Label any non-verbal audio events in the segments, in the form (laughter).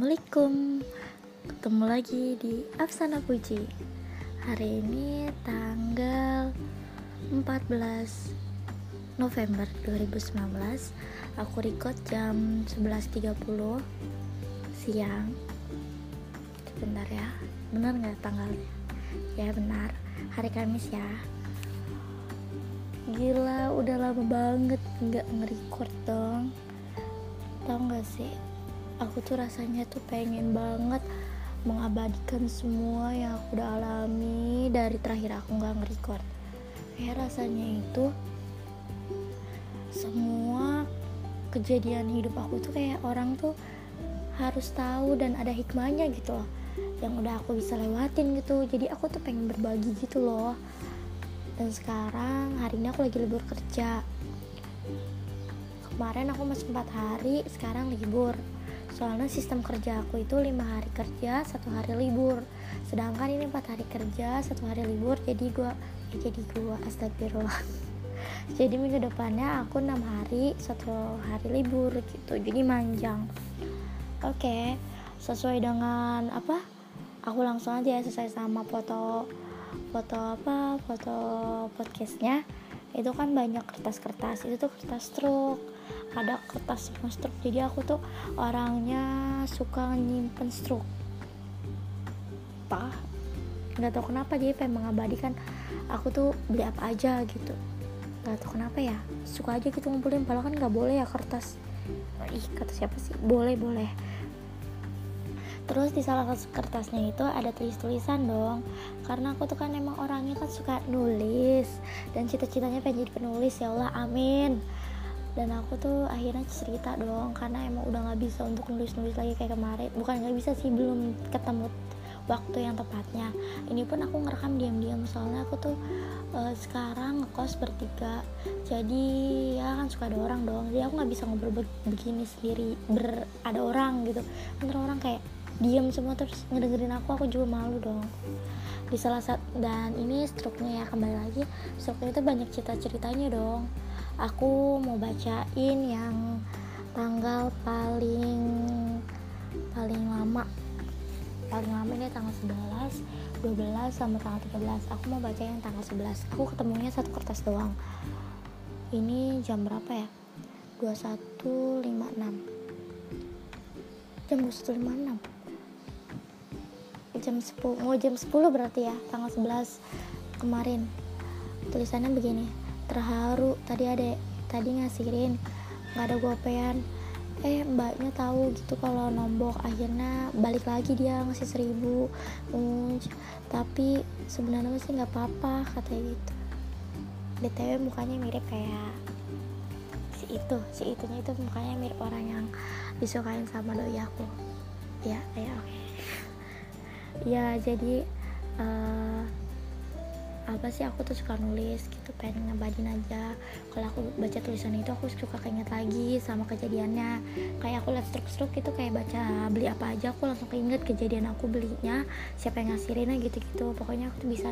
Assalamualaikum. Ketemu lagi di Afsana Puji. Hari ini tanggal 14 November 2019 Aku record jam 11.30 Siang. Sebentar ya. Benar nggak tanggalnya? Ya benar. Hari Kamis ya. Gila udah lama banget nggak nge-record dong. Tau gak sih aku tuh rasanya tuh pengen banget mengabadikan semua yang aku udah alami dari terakhir aku nggak nge-record. Kayak rasanya itu semua kejadian hidup aku tuh kayak orang tuh harus tahu dan ada hikmahnya gitu loh yang udah aku bisa lewatin gitu. Jadi aku tuh pengen berbagi gitu loh. Dan sekarang hari ini aku lagi libur kerja. Kemarin aku masih 4 hari sekarang libur soalnya sistem kerja aku itu lima hari kerja satu hari libur. Sedangkan ini empat hari kerja satu hari libur jadi gua ya jadi gua astagfirullah. (laughs) Jadi minggu depannya aku enam hari satu hari libur gitu jadi manjang. Oke okay, sesuai dengan apa? Aku langsung aja sesuai sama foto foto apa? Foto podcastnya. Itu kan banyak kertas-kertas itu tuh kertas stroke ada kertas sama struk jadi aku tuh orangnya suka nyimpen struk. Apa nggak tahu kenapa jadi pengen mengabadikan. Aku tuh beli apa aja gitu. Nggak tahu kenapa ya suka aja gitu ngumpulin. Padahal kan nggak boleh ya kertas. Ih kata siapa sih? Boleh boleh. Terus di salah satu kertasnya itu ada tulis-tulisan dong. Karena aku tuh kan emang orangnya kan suka nulis. Dan cita-citanya pengen jadi penulis ya Allah amin dan aku tuh akhirnya cerita dong karena emang udah nggak bisa untuk nulis-nulis lagi kayak kemarin. Bukan nggak bisa sih belum ketemu waktu yang tepatnya. Ini pun aku ngerekam diam-diam soalnya aku tuh uh, sekarang ngekos bertiga. Jadi ya kan suka ada orang dong jadi aku nggak bisa ngobrol begini sendiri ber ada orang gitu. Ntar orang kayak diam semua terus ngedengerin aku aku juga malu dong. Di salah satu dan ini struknya ya kembali lagi struknya itu banyak cerita ceritanya dong aku mau bacain yang tanggal paling paling lama. Paling lama ini tanggal 11 12 sama tanggal 13 aku mau baca yang tanggal 11 aku ketemunya satu kertas doang. Ini jam berapa ya? 2156 jam 2156 jam 10 mau jam 10 berarti ya tanggal 11 kemarin. Tulisannya begini terharu. Tadi ada tadi ngasihin nggak ada gopean. Eh mbaknya tahu gitu kalau nombok. Akhirnya balik lagi dia ngasih seribu um, tapi sebenarnya sih nggak apa-apa katanya gitu. Btw mukanya mirip kayak si itu si itunya itu mukanya mirip orang yang disukain sama doi aku. Ya ya ya jadi uh, apa sih aku tuh suka nulis gitu pengen ngebadin aja. Kalau aku baca tulisan itu aku suka keinget lagi sama kejadiannya. Kayak aku lihat struk-struk itu kayak baca beli apa aja aku langsung keinget kejadian aku belinya siapa yang ngasihinnya gitu-gitu. Pokoknya aku tuh bisa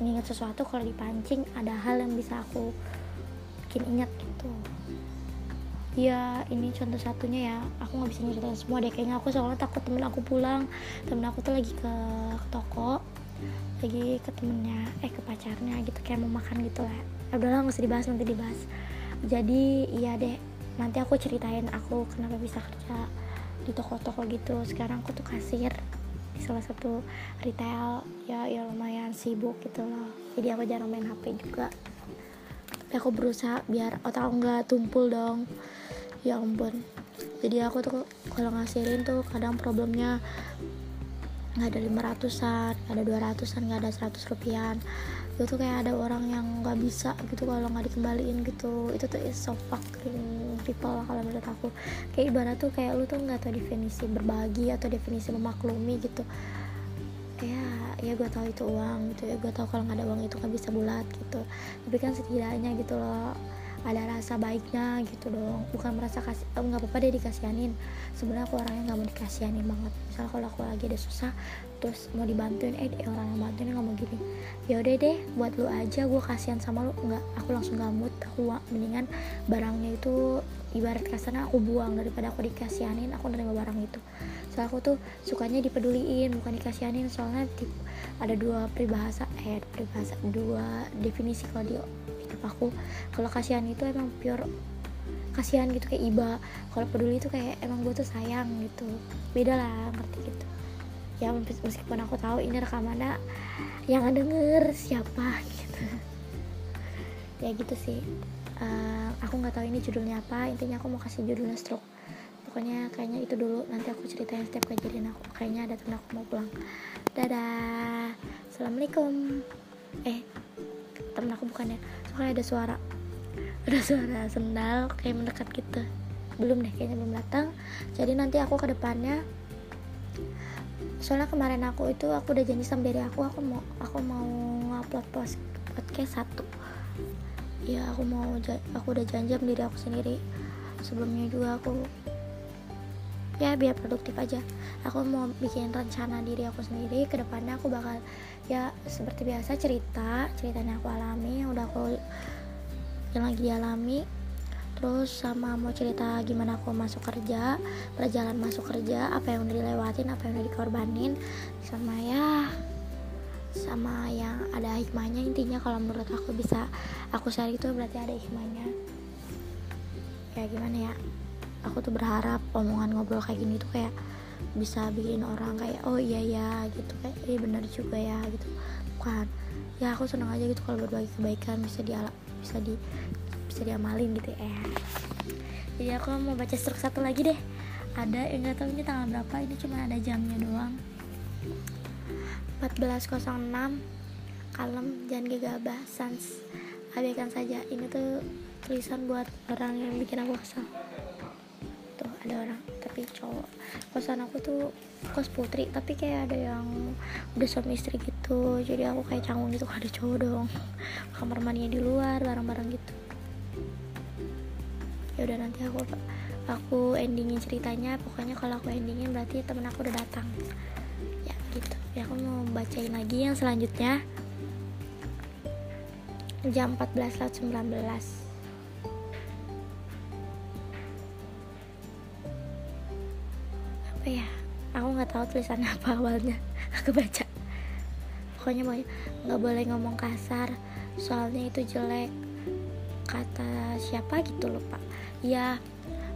mengingat sesuatu kalau dipancing ada hal yang bisa aku bikin ingat gitu. Ya ini contoh satunya ya aku nggak bisa nyeritain semua deh. Kayaknya aku soalnya takut temen aku pulang. Temen aku tuh lagi ke toko lagi ke temennya eh ke pacarnya gitu kayak mau makan gitu lah. Ya udahlah nggak usah dibahas nanti dibahas. Jadi iya deh nanti aku ceritain aku kenapa bisa kerja di toko-toko gitu. Sekarang aku tuh kasir di salah satu retail. Ya ya lumayan sibuk gitu loh. Jadi aku jarang main HP juga. Tapi aku berusaha biar otak nggak tumpul dong. Ya ampun. Jadi aku tuh kalau ngasirin tuh kadang problemnya nggak ada lima ratusan ada dua ratusan nggak ada seratus rupiah. Itu tuh kayak ada orang yang nggak bisa gitu kalau nggak dikembaliin gitu. Itu tuh is so fucking people kalau menurut aku. Kayak ibarat tuh kayak lu tuh nggak tahu definisi berbagi atau definisi memaklumi gitu. Ya ya gue tahu itu uang gitu. Ya gue tahu kalau nggak ada uang itu nggak bisa bulat gitu. Tapi kan setidaknya gitu loh ada rasa baiknya gitu dong. Bukan merasa kasih nggak oh, apa-apa deh dikasihanin. Sebenarnya aku orangnya nggak mau dikasihanin banget. Misal kalau aku lagi ada susah terus mau dibantuin eh orang yang bantuin ngomong gini. Ya udah deh buat lu aja gue kasihan sama lu. Nggak aku langsung gamut aku mendingan barangnya itu ibarat kasarnya aku buang daripada aku dikasihanin aku nerima barang itu. Soalnya aku tuh sukanya dipeduliin bukan dikasihanin. Soalnya tip, ada dua peribahasa eh peribahasa dua definisi kalau di hidup aku. Kalau kasihan itu emang pure kasihan gitu kayak iba. Kalau peduli itu kayak emang gue tuh sayang gitu. Beda lah ngerti gitu. Ya meskipun aku tahu ini rekamannya yang denger siapa gitu. (laughs) Ya gitu sih. Uh, aku nggak tahu ini judulnya apa. Intinya aku mau kasih judulnya stroke. Pokoknya kayaknya itu dulu. Nanti aku ceritain setiap kejadian aku. Kayaknya ada temen aku mau pulang. Dadah. Assalamualaikum. Eh temen aku bukan ya soalnya ada suara. Ada suara sendal kayak mendekat gitu. Belum deh kayaknya belum datang. Jadi nanti aku ke depannya. Soalnya kemarin aku itu aku udah janji sama diri aku aku mau aku mau ngupload post podcast satu. Ya aku mau aku udah janji sama diri aku sendiri. Sebelumnya juga aku ya biar produktif aja. Aku mau bikin rencana diri aku sendiri. Ke depannya aku bakal ya seperti biasa cerita ceritanya aku alami yang udah aku yang lagi dialami. Terus sama mau cerita gimana aku masuk kerja perjalanan masuk kerja apa yang udah dilewatin apa yang udah dikorbanin. Sama ya sama yang ada hikmahnya. Intinya kalau menurut aku bisa aku share itu berarti ada hikmahnya. Ya gimana ya? Aku tuh berharap omongan ngobrol kayak gini tuh kayak bisa bikin orang kayak oh iya ya gitu kayak iya benar juga ya gitu. Bukan. Ya aku seneng aja gitu kalau berbagi kebaikan bisa di bisa di bisa diamalin gitu ya. Jadi aku mau baca struk satu lagi deh. Ada yang nggak tahu ini tanggal berapa ini cuma ada jamnya doang. 14.06 kalem jangan gegabah sans. Abaikan saja ini tuh tulisan buat orang yang bikin aku kesal tuh ada orang tapi cowok. Kosan aku tuh kos putri tapi kayak ada yang udah suami istri gitu. Jadi aku kayak canggung gitu ada cowok dong. Kamar mandinya di luar barang-barang gitu. Ya udah nanti aku aku endingin ceritanya. Pokoknya kalau aku endingin berarti temen aku udah datang. Ya gitu. Ya aku mau bacain lagi yang selanjutnya. Jam 14 nggak tahu tulisannya (laughs) apa awalnya. Aku baca. Pokoknya mau nggak boleh ngomong kasar soalnya itu jelek. Kata siapa gitu lupa. Ya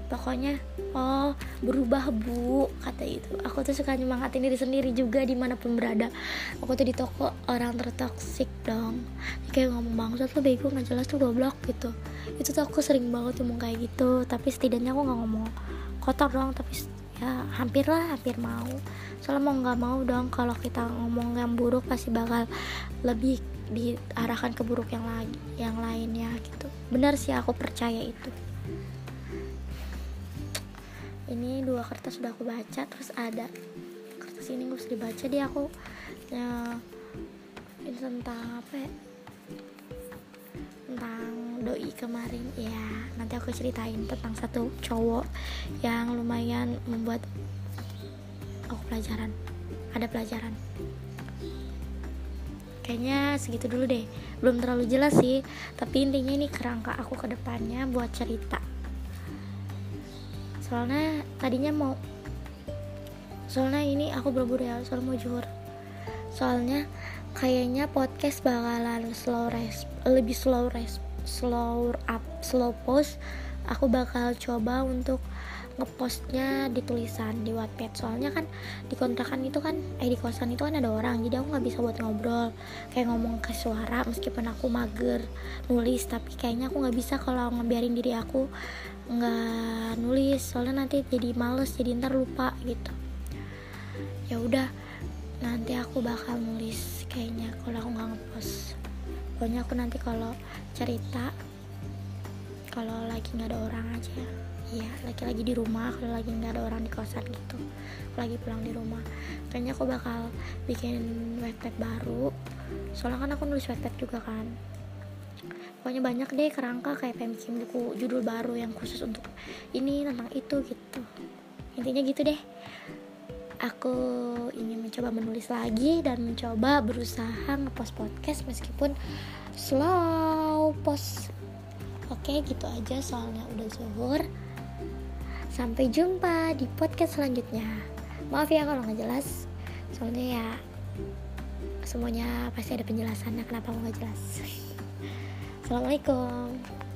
pokoknya oh berubah bu kata itu. Aku tuh suka nyemangatin diri sendiri juga di mana pun berada. Aku tuh di toko orang tertoksik dong. Kayak ngomong bangsat lo bego nggak jelas tuh goblok gitu. Itu tuh aku sering banget ngomong kayak gitu tapi setidaknya aku nggak ngomong kotor dong tapi ya hampir lah hampir mau. Soalnya mau nggak mau dong kalau kita ngomong yang buruk pasti bakal lebih diarahkan ke buruk yang lagi yang lainnya gitu. Benar sih aku percaya itu. Ini dua kertas sudah aku baca terus ada kertas ini harus dibaca dia aku. Ya, ini tentang apa ya doi kemarin. Ya nanti aku ceritain tentang satu cowok yang lumayan membuat aku pelajaran. Ada pelajaran. Kayaknya segitu dulu deh. Belum terlalu jelas sih tapi intinya ini kerangka aku ke depannya buat cerita. Soalnya tadinya mau soalnya ini aku buru-buru ya soalnya mau juhur. Soalnya kayaknya podcast bakalan slow res lebih slow res slow up slow post aku bakal coba untuk ngepostnya di tulisan di Wattpad. Soalnya kan di kontrakan itu kan eh di kosan itu kan ada orang jadi aku nggak bisa buat ngobrol. Kayak ngomong ke suara meskipun aku mager nulis tapi kayaknya aku nggak bisa kalau ngebiarin diri aku nggak nulis. Soalnya nanti jadi males jadi ntar lupa gitu. Ya udah nanti aku bakal nulis kayaknya kalau aku nggak ngepost pokoknya aku nanti kalau cerita kalau lagi nggak ada orang aja iya lagi-lagi di rumah kalau lagi nggak ada orang di kosan gitu lagi pulang di rumah. Kayaknya aku bakal bikin webpad baru soalnya kan aku nulis webpad juga kan. Pokoknya banyak deh kerangka kayak pengen bikin buku judul baru yang khusus untuk ini tentang itu gitu. Intinya gitu deh aku ingin mencoba menulis lagi dan mencoba berusaha ngepost podcast meskipun slow post. Oke gitu aja soalnya udah zuhur. Sampai jumpa di podcast selanjutnya. Maaf ya kalau nggak jelas. Soalnya ya semuanya pasti ada penjelasannya kenapa nggak jelas. (laughs) Assalamualaikum